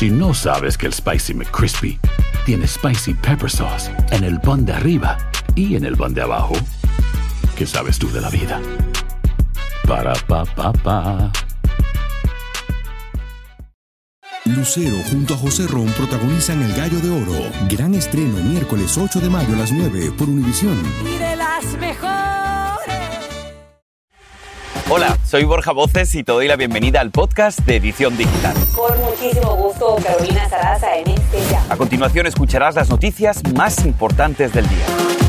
Si no sabes que el Spicy McCrispy tiene Spicy Pepper Sauce en el pan de arriba y en el pan de abajo, ¿qué sabes tú de la vida? Para, pa, pa, pa. Lucero junto a José Ron protagonizan El Gallo de Oro. Gran estreno miércoles 8 de mayo a las 9 por Univisión. Hola, soy Borja Voces y te doy la bienvenida al podcast de Edición Digital. Con muchísimo gusto, Carolina Sarasa en este ya. A continuación escucharás las noticias más importantes del día.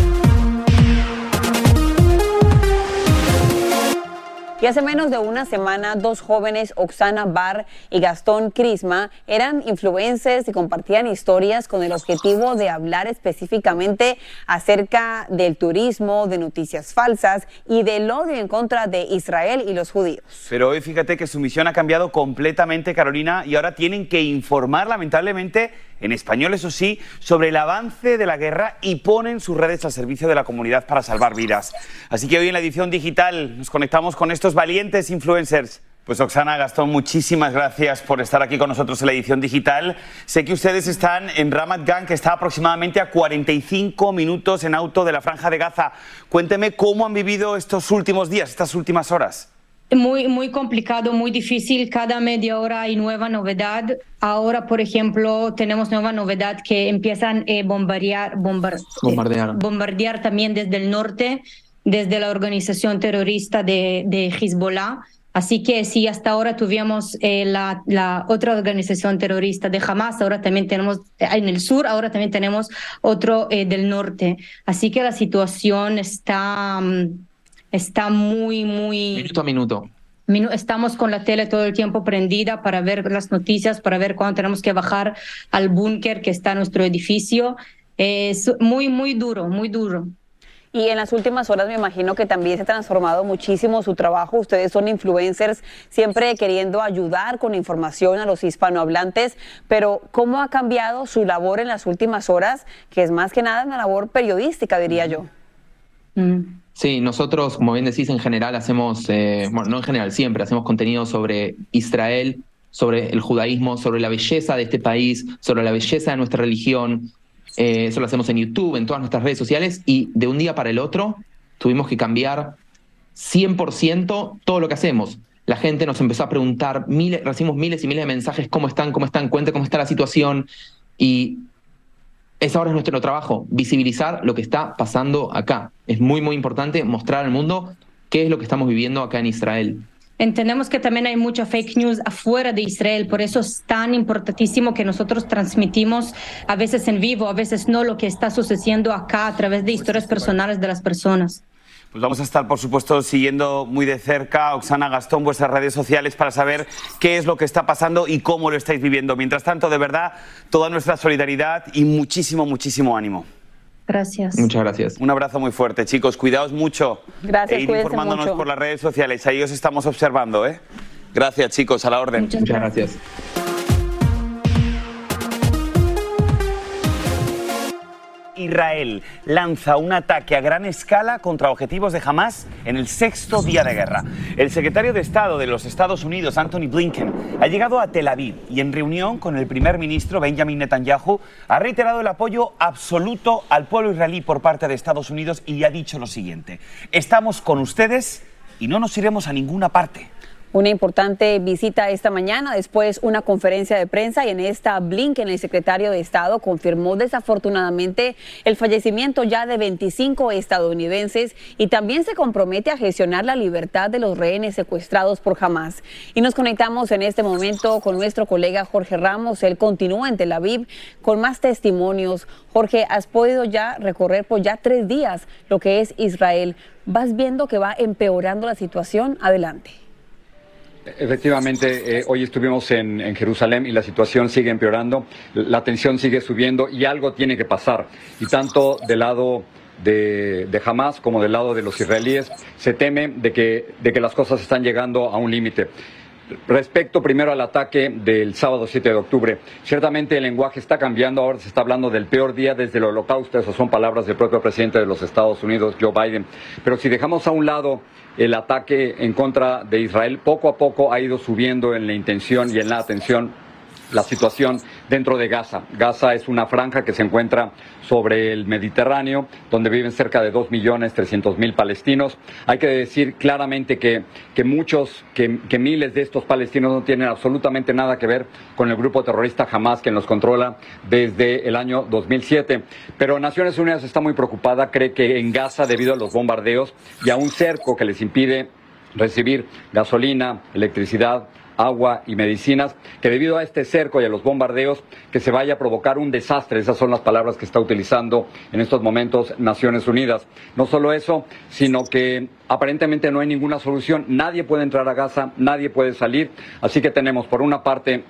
Y hace menos de una semana, dos jóvenes, Oksana Bar y Gastón Crisma, eran influencers y compartían historias con el objetivo de hablar específicamente acerca del turismo, de noticias falsas y del odio en contra de Israel y los judíos. Pero hoy fíjate que su misión ha cambiado completamente, Carolina, y ahora tienen que informar, lamentablemente, en español, eso sí, sobre el avance de la guerra y ponen sus redes al servicio de la comunidad para salvar vidas. Así que hoy en la edición digital nos conectamos con estos valientes influencers. Pues Oxana Gastón, muchísimas gracias por estar aquí con nosotros en la edición digital. Sé que ustedes están en Ramat Gan, que está aproximadamente a 45 minutos en auto de la Franja de Gaza. Cuénteme cómo han vivido estos últimos días, estas últimas horas. Muy, muy complicado, muy difícil. Cada media hora hay nueva novedad. Ahora, por ejemplo, tenemos nueva novedad que empiezan a bombardear, bombar- Bombardear. eh, bombardear también desde el norte, desde la organización terrorista de, de Hezbollah. Así que sí, hasta ahora tuvimos eh, la, la otra organización terrorista de Hamas, ahora también tenemos eh, en el sur, ahora también tenemos otro eh, del norte. Así que la situación está, mm, está muy, muy... Minuto a minuto. Minu- Estamos con la tele todo el tiempo prendida para ver las noticias, para ver cuándo tenemos que bajar al búnker que está en nuestro edificio. Es muy, muy duro, muy duro. Y en las últimas horas me imagino que también se ha transformado muchísimo su trabajo. Ustedes son influencers, siempre queriendo ayudar con información a los hispanohablantes, pero ¿cómo ha cambiado su labor en las últimas horas? Que es más que nada una labor periodística, diría yo. Sí, nosotros, como bien decís, en general hacemos, eh, bueno, no en general, siempre hacemos contenido sobre Israel, sobre el judaísmo, sobre la belleza de este país, sobre la belleza de nuestra religión. Eh, eso lo hacemos en YouTube, en todas nuestras redes sociales, y de un día para el otro tuvimos que cambiar 100% todo lo que hacemos. La gente nos empezó a preguntar, miles, recibimos miles y miles de mensajes, ¿cómo están? ¿Cómo están? Cuente cómo está la situación. Y ese ahora es nuestro trabajo, visibilizar lo que está pasando acá. Es muy, muy importante mostrar al mundo qué es lo que estamos viviendo acá en Israel. Entendemos que también hay mucha fake news afuera de Israel, por eso es tan importantísimo que nosotros transmitimos a veces en vivo, a veces no, lo que está sucediendo acá a través de historias personales de las personas. Pues vamos a estar, por supuesto, siguiendo muy de cerca, Oxana Gastón, vuestras redes sociales para saber qué es lo que está pasando y cómo lo estáis viviendo. Mientras tanto, de verdad, toda nuestra solidaridad y muchísimo, muchísimo ánimo. Gracias. Muchas gracias. Un abrazo muy fuerte, chicos. Cuidaos mucho. Gracias, e ir informándonos mucho. por las redes sociales. Ahí os estamos observando, ¿eh? Gracias, chicos. A la orden. Muchas Muchas gracias. Israel lanza un ataque a gran escala contra objetivos de Hamas en el sexto día de guerra. El secretario de Estado de los Estados Unidos, Anthony Blinken, ha llegado a Tel Aviv y en reunión con el primer ministro Benjamin Netanyahu ha reiterado el apoyo absoluto al pueblo israelí por parte de Estados Unidos y ha dicho lo siguiente, estamos con ustedes y no nos iremos a ninguna parte. Una importante visita esta mañana, después una conferencia de prensa y en esta Blinken, el secretario de Estado, confirmó desafortunadamente el fallecimiento ya de 25 estadounidenses y también se compromete a gestionar la libertad de los rehenes secuestrados por Hamas. Y nos conectamos en este momento con nuestro colega Jorge Ramos. Él continúa en Tel Aviv con más testimonios. Jorge, has podido ya recorrer por ya tres días lo que es Israel. ¿Vas viendo que va empeorando la situación? Adelante. Efectivamente, eh, hoy estuvimos en, Jerusalén y la situación sigue empeorando, la tensión sigue subiendo y algo tiene que pasar. Y tanto del lado de, de Hamas como del lado de los israelíes se teme de que, de que las cosas están llegando a un límite. Respecto primero al ataque del sábado 7 de octubre, ciertamente el lenguaje está cambiando, ahora se está hablando del peor día desde el holocausto, esas son palabras del propio presidente de los Estados Unidos, Joe Biden. Pero si dejamos a un lado el ataque en contra de Israel, poco a poco ha ido subiendo en la intención y en la atención la situación dentro de Gaza. Gaza es una franja que se encuentra sobre el Mediterráneo, donde viven cerca de 2.300.000 palestinos. Hay que decir claramente que, que muchos, que, que, miles de estos palestinos no tienen absolutamente nada que ver con el grupo terrorista Hamas que nos controla desde el año 2007. Pero Naciones Unidas está muy preocupada, cree que en Gaza, debido a los bombardeos y a un cerco que les impide recibir gasolina, electricidad, agua y medicinas, que debido a este cerco y a los bombardeos, que se vaya a provocar un desastre. Esas son las palabras que está utilizando en estos momentos Naciones Unidas. No solo eso, sino que aparentemente no hay ninguna solución. Nadie puede entrar a Gaza, nadie puede salir. Así que tenemos, por una parte,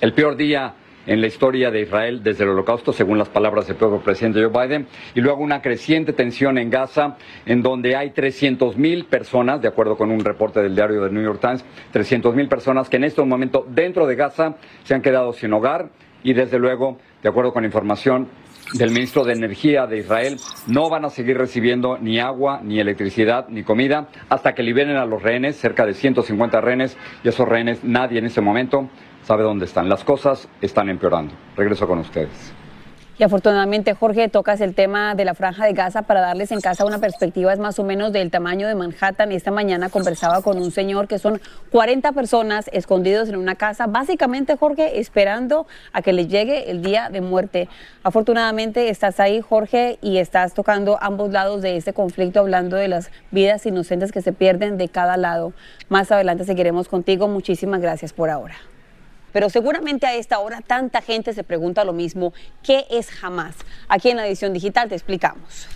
el peor día en la historia de Israel desde el holocausto, según las palabras del propio presidente Joe Biden, y luego una creciente tensión en Gaza, en donde hay 300.000 personas, de acuerdo con un reporte del diario del New York Times, 300.000 personas que en este momento dentro de Gaza se han quedado sin hogar y desde luego, de acuerdo con información del ministro de Energía de Israel, no van a seguir recibiendo ni agua, ni electricidad, ni comida hasta que liberen a los rehenes, cerca de 150 rehenes, y esos rehenes nadie en este momento sabe dónde están. Las cosas están empeorando. Regreso con ustedes. Y afortunadamente, Jorge, tocas el tema de la franja de Gaza para darles en casa una perspectiva es más o menos del tamaño de Manhattan. Esta mañana conversaba con un señor que son 40 personas escondidos en una casa, básicamente, Jorge, esperando a que les llegue el día de muerte. Afortunadamente estás ahí, Jorge, y estás tocando ambos lados de este conflicto, hablando de las vidas inocentes que se pierden de cada lado. Más adelante seguiremos contigo. Muchísimas gracias por ahora. Pero seguramente a esta hora tanta gente se pregunta lo mismo, ¿qué es jamás? Aquí en la edición digital te explicamos.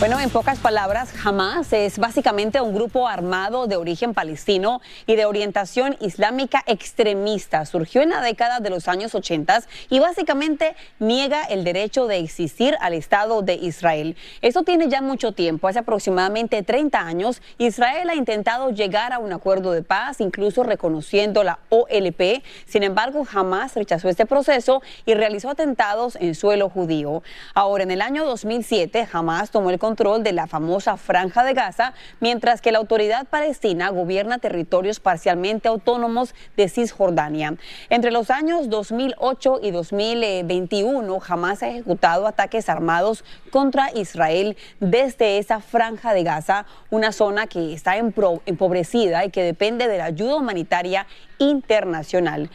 Bueno, en pocas palabras, Hamas es básicamente un grupo armado de origen palestino y de orientación islámica extremista. Surgió en la década de los años 80 y básicamente niega el derecho de existir al Estado de Israel. Eso tiene ya mucho tiempo, hace aproximadamente 30 años, Israel ha intentado llegar a un acuerdo de paz, incluso reconociendo la OLP. Sin embargo, Hamas rechazó este proceso y realizó atentados en suelo judío. Ahora, en el año 2007, Hamas tomó el control de la famosa franja de Gaza, mientras que la autoridad palestina gobierna territorios parcialmente autónomos de Cisjordania. Entre los años 2008 y 2021, jamás ha ejecutado ataques armados contra Israel desde esa franja de Gaza, una zona que está empobrecida y que depende de la ayuda humanitaria internacional.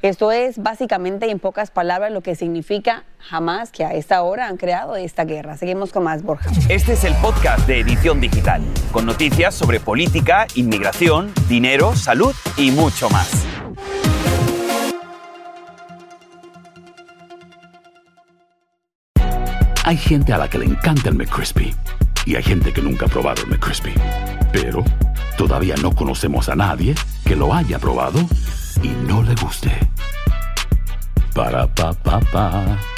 Esto es básicamente en pocas palabras lo que significa jamás que a esta hora han creado esta guerra. Seguimos con más Borja. Este es el podcast de Edición Digital, con noticias sobre política, inmigración, dinero, salud y mucho más. Hay gente a la que le encanta el McCrispy y hay gente que nunca ha probado el McCrispy. Pero todavía no conocemos a nadie que lo haya probado y no le guste. Para pa pa pa.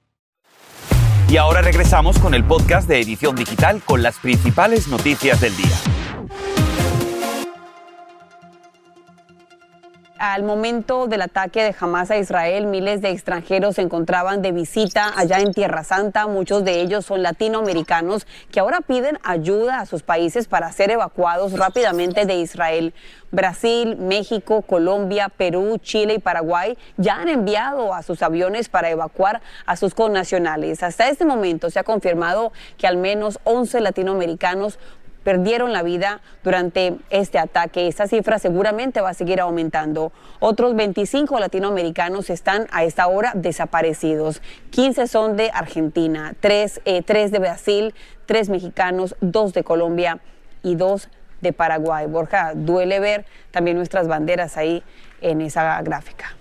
Y ahora regresamos con el podcast de Edición Digital con las principales noticias del día. Al momento del ataque de Hamas a Israel, miles de extranjeros se encontraban de visita allá en Tierra Santa. Muchos de ellos son latinoamericanos que ahora piden ayuda a sus países para ser evacuados rápidamente de Israel. Brasil, México, Colombia, Perú, Chile y Paraguay ya han enviado a sus aviones para evacuar a sus connacionales. Hasta este momento se ha confirmado que al menos 11 latinoamericanos perdieron la vida durante este ataque. Esta cifra seguramente va a seguir aumentando. Otros 25 latinoamericanos están a esta hora desaparecidos. 15 son de Argentina, 3, eh, de Brasil, 3 mexicanos, 2 de Colombia y 2 de Paraguay. Borja, duele ver también nuestras banderas ahí en esa gráfica.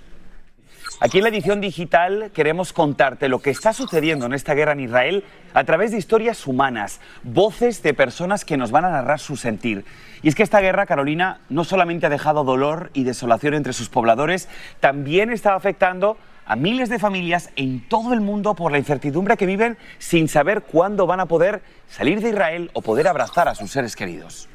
Aquí en la edición digital queremos contarte lo que está sucediendo en esta guerra en Israel a través de historias humanas, voces de personas que nos van a narrar su sentir. Y es que esta guerra, Carolina, no solamente ha dejado dolor y desolación entre sus pobladores, también está afectando a miles de familias en todo el mundo por la incertidumbre que viven sin saber cuándo van a poder salir de Israel o poder abrazar a sus seres queridos.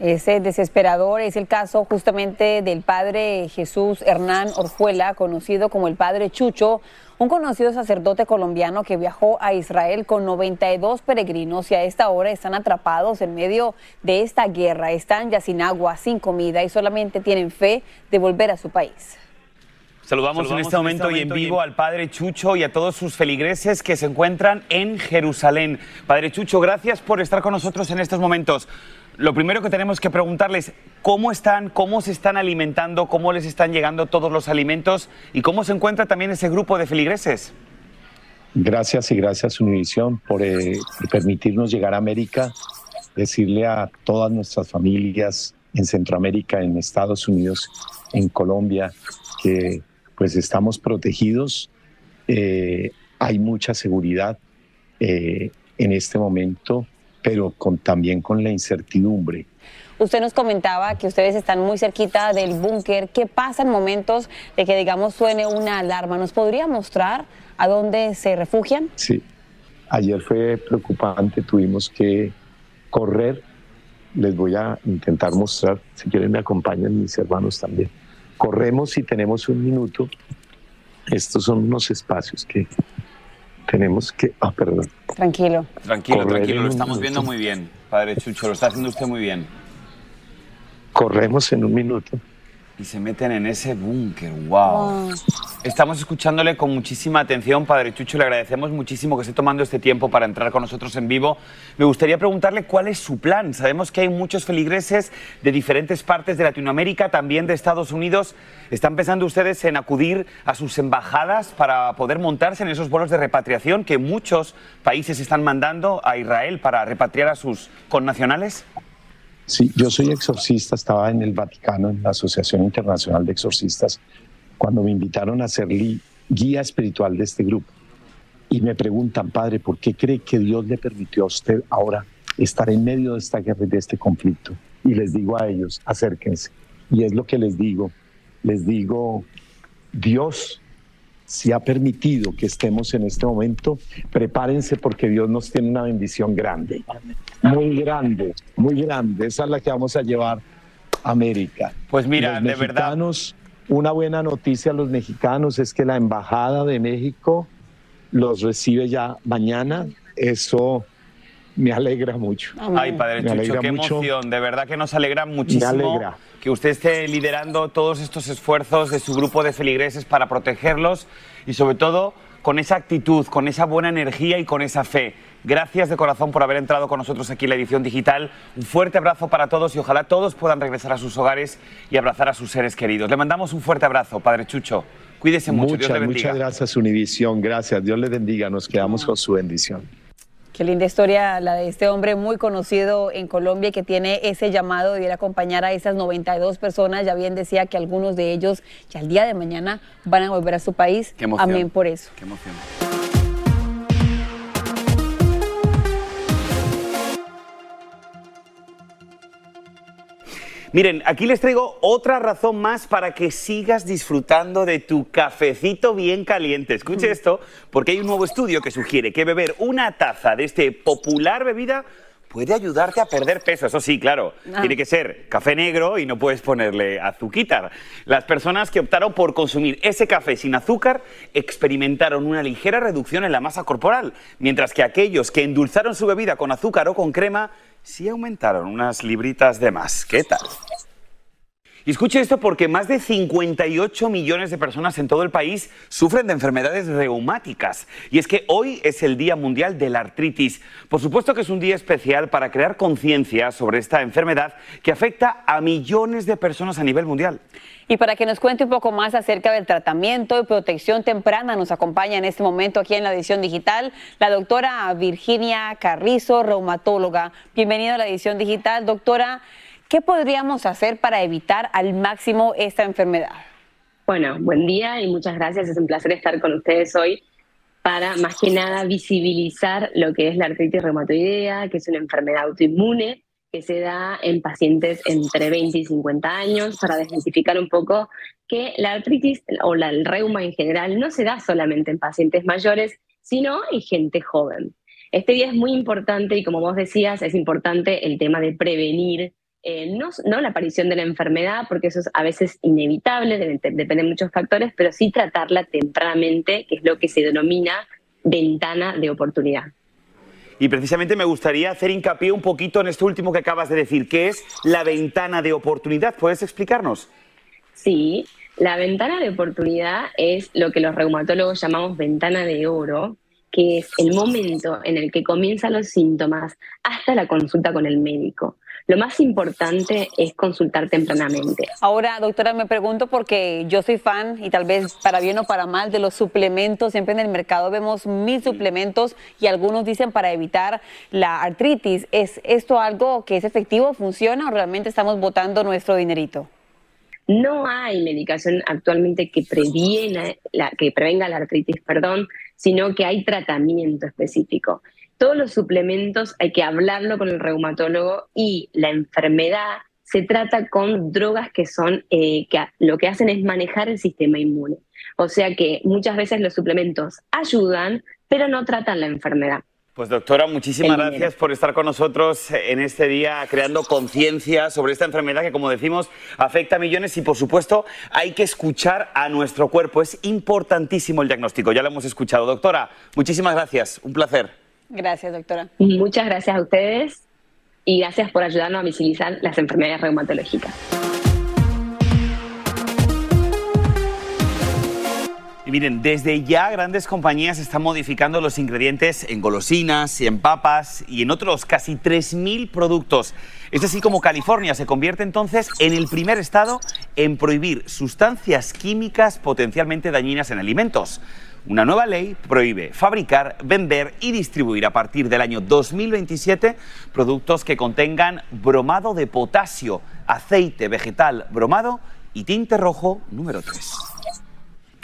Ese desesperador es el caso justamente del padre Jesús Hernán Orjuela, conocido como el padre Chucho, un conocido sacerdote colombiano que viajó a Israel con 92 peregrinos y a esta hora están atrapados en medio de esta guerra. Están ya sin agua, sin comida y solamente tienen fe de volver a su país. Saludamos, en, este momento y en vivo al Padre Chucho y a todos sus feligreses que se encuentran en Jerusalén. Padre Chucho, gracias por estar con nosotros en estos momentos. Lo primero que tenemos que preguntarles, ¿cómo están, cómo se están alimentando, cómo les están llegando todos los alimentos y cómo se encuentra también ese grupo de feligreses? Gracias y gracias Univisión por, eh, por permitirnos llegar a América, decirle a todas nuestras familias en Centroamérica, en Estados Unidos, en Colombia, que pues estamos protegidos, eh, hay mucha seguridad eh, en este momento, pero con, también con la incertidumbre. Usted nos comentaba que ustedes están muy cerquita del búnker. ¿Qué pasa en momentos de que, digamos, suene una alarma? ¿Nos podría mostrar a dónde se refugian? Sí, ayer fue preocupante, tuvimos que correr. Les voy a intentar mostrar, si quieren me acompañan mis hermanos también corremos y tenemos un minuto. Estos son unos espacios que tenemos que... Ah, perdón. Tranquilo. Tranquilo, tranquilo, lo estamos viendo muy bien, Padre Chucho, lo está haciendo usted muy bien. Corremos en un minuto y se meten en ese búnker. Wow. Estamos escuchándole con muchísima atención, Padre Chucho. Le agradecemos muchísimo que esté tomando este tiempo para entrar con nosotros en vivo. Me gustaría preguntarle cuál es su plan. Sabemos que hay muchos feligreses de diferentes partes de Latinoamérica, también de Estados Unidos. ¿Están pensando ustedes en acudir a sus embajadas para poder montarse en esos vuelos de repatriación que muchos países están mandando a Israel para repatriar a sus connacionales? Sí, yo soy exorcista, estaba en el Vaticano, en la Asociación Internacional de Exorcistas, cuando me invitaron a ser guía espiritual de este grupo. Y me preguntan, padre, ¿por qué cree que Dios le permitió a usted ahora estar en medio de esta guerra y de este conflicto? Y les digo a ellos, acérquense. Y es lo que les digo. Les digo, Dios si ha permitido que estemos en este momento, prepárense porque Dios nos tiene una bendición grande, muy grande, muy grande. Esa es la que vamos a llevar a América. Pues mira, de verdad. Una buena noticia a los mexicanos es que la Embajada de México los recibe ya mañana. Eso me alegra mucho. Ay, Padre Chucho, qué emoción. De verdad que nos alegra muchísimo que usted esté liderando todos estos esfuerzos de su grupo de feligreses para protegerlos y sobre todo con esa actitud, con esa buena energía y con esa fe. Gracias de corazón por haber entrado con nosotros aquí en la edición digital. Un fuerte abrazo para todos y ojalá todos puedan regresar a sus hogares y abrazar a sus seres queridos. Le mandamos un fuerte abrazo, Padre Chucho. Cuídese mucho. Dios le bendiga. Muchas gracias, Univisión. Gracias. Dios le bendiga. Nos quedamos con su bendición. Qué linda historia la de este hombre muy conocido en Colombia que tiene ese llamado de ir a acompañar a esas 92 personas. Ya bien decía que algunos de ellos ya el día de mañana van a volver a su país. Qué emoción. Amén por eso. Qué emoción. Miren, aquí les traigo otra razón más para que sigas disfrutando de tu cafecito bien caliente. Escuche esto, porque hay un nuevo estudio que sugiere que beber una taza de este popular bebida puede ayudarte a perder peso. Eso sí, claro, ah. tiene que ser café negro y no puedes ponerle azuquitar. Las personas que optaron por consumir ese café sin azúcar experimentaron una ligera reducción en la masa corporal, mientras que aquellos que endulzaron su bebida con azúcar o con crema sí aumentaron unas libritas de más. ¿Qué tal? Y escuche esto porque más de 58 millones de personas en todo el país sufren de enfermedades reumáticas. Y es que hoy es el Día Mundial de la Artritis. Por supuesto que es un día especial para crear conciencia sobre esta enfermedad que afecta a millones de personas a nivel mundial. Y para que nos cuente un poco más acerca del tratamiento y protección temprana, nos acompaña en este momento aquí en la edición digital la doctora Virginia Carrizo, reumatóloga. Bienvenida a la edición digital, doctora. ¿Qué podríamos hacer para evitar al máximo esta enfermedad? Bueno, buen día y muchas gracias. Es un placer estar con ustedes hoy para más que nada visibilizar lo que es la artritis reumatoidea, que es una enfermedad autoinmune que se da en pacientes entre 20 y 50 años, para desmitificar un poco que la artritis o la, reuma en general no se da solamente en pacientes mayores, sino en gente joven. Este día es muy importante y como vos decías, es importante el tema de prevenir eh, no, no, la aparición de la enfermedad, porque eso es a veces inevitable, depende de muchos factores, pero sí tratarla tempranamente, que es lo que se denomina ventana de oportunidad. Y precisamente me gustaría hacer hincapié un poquito en esto último que acabas de decir, que es la ventana de oportunidad. ¿Puedes explicarnos? Sí, la ventana de oportunidad es lo que los reumatólogos llamamos ventana de oro, que es el momento en el que comienzan los síntomas hasta la consulta con el médico. Lo más importante es consultar tempranamente. Ahora, doctora, me pregunto porque yo soy fan y tal vez para bien o para mal de los suplementos. Siempre en el mercado vemos mil suplementos y algunos dicen para evitar la artritis. ¿Es esto algo que es efectivo, funciona o realmente estamos botando nuestro dinerito? No hay medicación actualmente que, previene la, que prevenga la artritis, perdón, sino que hay tratamiento específico todos los suplementos hay que hablarlo con el reumatólogo y la enfermedad se trata con drogas que son, eh, que lo que hacen es manejar el sistema inmune. O sea que muchas veces los suplementos ayudan, pero no tratan la enfermedad. Pues doctora, muchísimas gracias por estar con nosotros en este día creando conciencia sobre esta enfermedad que, como decimos, afecta a millones y, por supuesto, hay que escuchar a nuestro cuerpo. Es importantísimo el diagnóstico, ya lo hemos escuchado. Doctora, muchísimas gracias, un placer. Gracias, doctora. Muchas gracias a ustedes y gracias por ayudarnos a visibilizar las enfermedades reumatológicas. Y miren, desde ya grandes compañías están modificando los ingredientes en golosinas y en papas y en otros casi 3.000 productos. Es así como California se convierte entonces en el primer estado en prohibir sustancias químicas potencialmente dañinas en alimentos. Una nueva ley prohíbe fabricar, vender y distribuir a partir del año 2027 productos que contengan bromado de potasio, aceite vegetal bromado y tinte rojo número 3.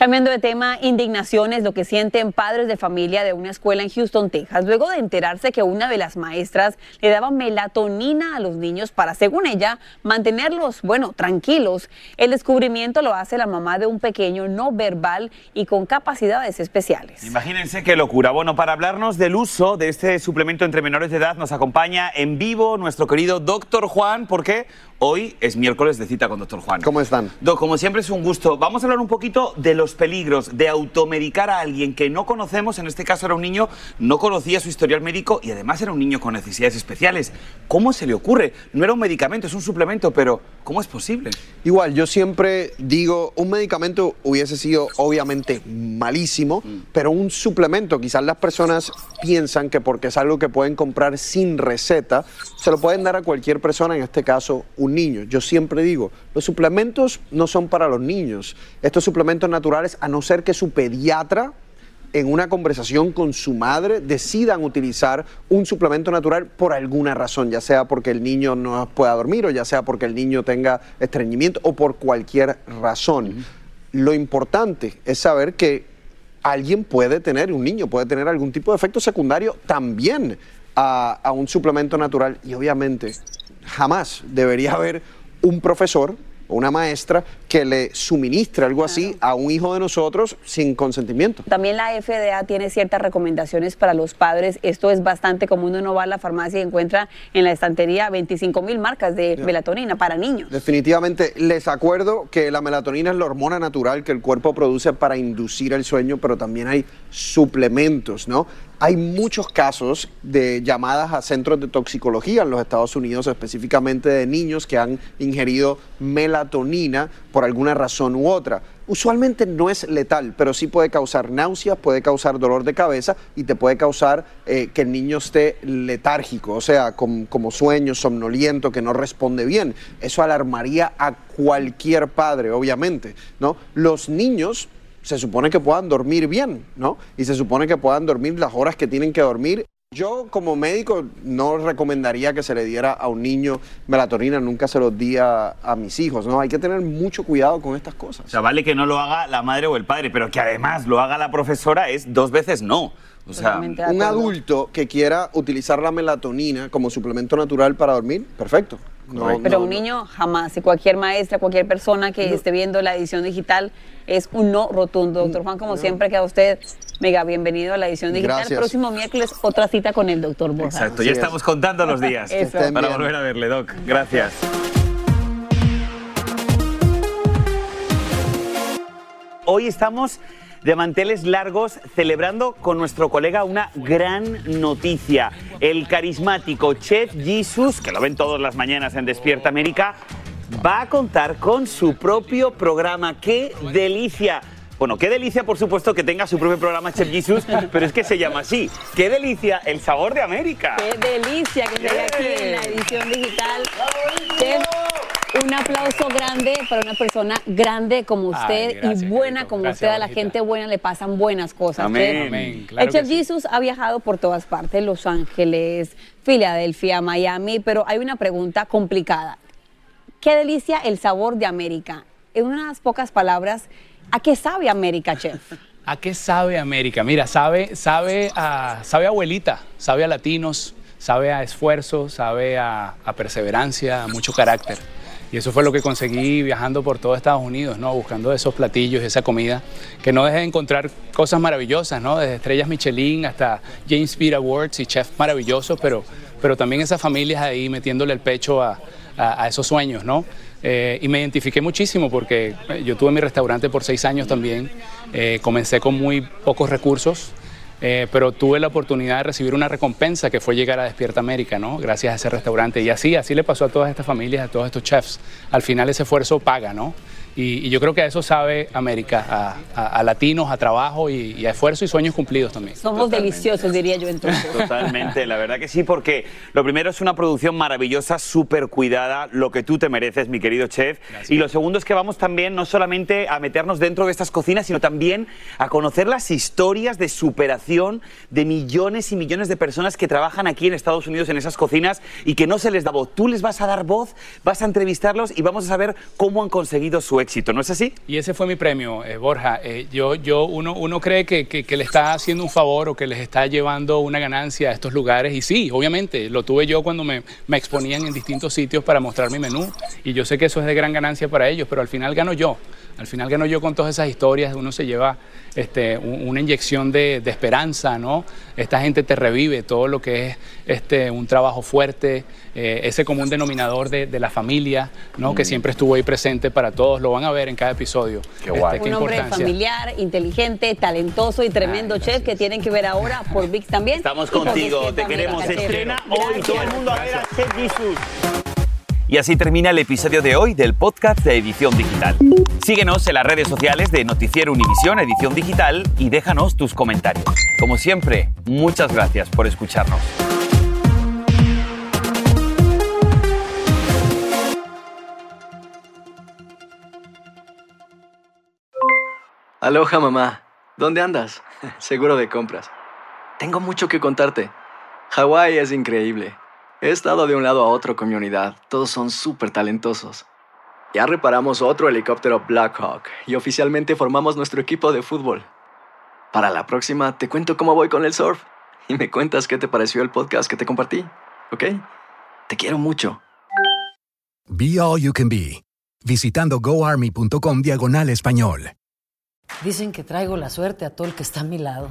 Cambiando de tema, indignación es lo que sienten padres de familia de una escuela en Houston, Texas, luego de enterarse que una de las maestras le daba melatonina a los niños para, según ella, mantenerlos, bueno, tranquilos. El descubrimiento lo hace la mamá de un pequeño no verbal y con capacidades especiales. Imagínense qué locura. Bueno, para hablarnos del uso de este suplemento entre menores de edad nos acompaña en vivo nuestro querido doctor Juan, porque hoy es miércoles de cita con doctor Juan. ¿Cómo están? Doc, como siempre es un gusto. Vamos a hablar un poquito de los peligros de automedicar a alguien que no conocemos, en este caso era un niño, no conocía su historial médico y además era un niño con necesidades especiales. ¿Cómo se le ocurre? No era un medicamento, es un suplemento, pero ¿cómo es posible? Igual, yo siempre digo, un medicamento hubiese sido obviamente malísimo, mm. pero un suplemento, quizás las personas piensan que porque es algo que pueden comprar sin receta, se lo pueden dar a cualquier persona, en este caso un niño. Yo siempre digo, los suplementos no son para los niños. Estos suplementos naturales, a no ser que su pediatra en una conversación con su madre decidan utilizar un suplemento natural por alguna razón, ya sea porque el niño no pueda dormir o ya sea porque el niño tenga estreñimiento o por cualquier razón. Lo importante es saber que alguien puede tener, un niño puede tener algún tipo de efecto secundario también a, a un suplemento natural y obviamente jamás debería haber un profesor o una maestra que le suministre algo así a un hijo de nosotros sin consentimiento. También la FDA tiene ciertas recomendaciones para los padres. Esto es bastante común. Uno va a la farmacia y encuentra en la estantería 25 mil marcas de melatonina para niños. Definitivamente, les acuerdo que la melatonina es la hormona natural que el cuerpo produce para inducir el sueño, pero también hay suplementos, ¿no? Hay muchos casos de llamadas a centros de toxicología en los Estados Unidos, específicamente de niños que han ingerido melatonina por alguna razón u otra. Usualmente no es letal, pero sí puede causar náuseas, puede causar dolor de cabeza y te puede causar eh, que el niño esté letárgico, o sea, como sueño, somnoliento, que no responde bien. Eso alarmaría a cualquier padre, obviamente, ¿no? Los niños se supone que puedan dormir bien, ¿no? Y se supone que puedan dormir las horas que tienen que dormir Yo como médico no recomendaría que se le diera a un niño melatonina, nunca se los di a, a mis hijos, ¿no? Hay que tener mucho cuidado con estas cosas. O sea, vale que no lo haga la madre o el padre, pero que además lo haga la profesora es dos veces no. O sea, un adulto que quiera utilizar la melatonina como suplemento natural para dormir, perfecto. No, Pero no, un niño jamás, y cualquier maestra, cualquier persona que esté viendo la edición digital es un no rotundo. Doctor Juan, como siempre, queda usted mega bienvenido a la edición digital. Gracias. Próximo miércoles, otra cita con el doctor Borja. Exacto, ya estamos contando los días para volver a verle, Doc. Gracias. Hoy estamos de manteles largos celebrando con nuestro colega una gran noticia. El carismático Chef Jesus, que lo ven todas las mañanas en Despierta América, va a contar con su propio programa. ¡Qué delicia! Bueno, qué delicia, por supuesto, que tenga su propio programa Chef Jesus, pero es que se llama así. ¡Qué delicia! El sabor de América. Qué delicia que esté aquí en la edición digital. Chef, un aplauso grande para una persona grande como Ay, usted gracias, y buena Carito. como Gracias, usted. A la Bonita. gente buena le pasan buenas cosas. Amén. Amén, claro sí. Jesus ha viajado por todas partes, Los Ángeles, Filadelfia, Miami, pero hay una pregunta complicada. Qué delicia el sabor de América. En unas pocas palabras, ¿a qué sabe América, chef? ¿A qué sabe América? Mira, sabe, sabe, a, sabe a abuelita, sabe a latinos, sabe a esfuerzo, sabe a, a perseverancia, a mucho carácter. Y eso fue lo que conseguí viajando por todo Estados Unidos, ¿no? Buscando esos platillos, esa comida, que no deje de encontrar cosas maravillosas, ¿no? Desde estrellas Michelin hasta James Beard Awards y chefs maravillosos, pero, pero también esas familias ahí metiéndole el pecho a, a- esos sueños, ¿no? Eh, y me identifiqué muchísimo porque eh, yo tuve mi restaurante por seis años también. Eh, comencé con muy pocos recursos, eh, pero tuve la oportunidad de recibir una recompensa que fue llegar a Despierta América, ¿no? Gracias a ese restaurante. Y así, así le pasó a todas estas familias, a todos estos chefs. Al final ese esfuerzo paga, ¿no? Y, y yo creo que a eso sabe América, a, a- a latinos, a trabajo y, y a esfuerzo y sueños cumplidos también. Somos deliciosos, diría yo entonces. Totalmente, la verdad que sí, porque lo primero es una producción maravillosa, súper cuidada, lo que tú te mereces, mi querido chef. Y lo segundo es que vamos también no solamente a meternos dentro de estas cocinas, sino también a conocer las historias de superación de millones y millones de personas que trabajan aquí en Estados Unidos en esas cocinas y que no se les da voz. Tú les vas a dar voz, vas a entrevistarlos y vamos a saber cómo han conseguido su éxito, ¿no es así? Y ese fue mi premio, eh, Borja. Eh, yo, yo, uno, uno cree que, que- le está haciendo un favor o que les está llevando una ganancia a estos lugares. Y sí, obviamente, lo tuve yo cuando me, me exponían en distintos sitios para mostrar mi menú. Y yo sé que eso es de gran ganancia para ellos, pero al final gano yo. Al final gano yo con todas esas historias. Uno se lleva este, un- una inyección de, de esperanza, ¿no? Esta gente te revive todo lo que es este, un trabajo fuerte, eh, ese común denominador de, de la familia, ¿no? Que Mm. siempre estuvo ahí presente para todos. Lo van a ver en cada episodio. Este, qué Un hombre familiar, inteligente, talentoso y tremendo chef que tienen que ver ahora por VIX también. Estamos contigo, te queremos. Estrena hoy, todo el Gracias. mundo a ver a Chef Jesus. Y así termina el episodio de hoy del podcast de Edición Digital. Síguenos en las redes sociales de Noticiero Univisión Edición Digital y déjanos tus comentarios. Como siempre, muchas gracias por escucharnos. Aloha mamá, ¿dónde andas? Seguro de compras. Tengo mucho que contarte. Hawái es increíble. He estado de un lado a otro con mi unidad. Todos son súper talentosos. Ya reparamos otro helicóptero Blackhawk y oficialmente formamos nuestro equipo de fútbol. Para la próxima te cuento cómo voy con el surf y me cuentas qué te pareció el podcast que te compartí, ¿ok? Te quiero mucho. Be All You Can Be, visitando goarmy.com diagonal español. Dicen que traigo la suerte a todo el que está a mi lado.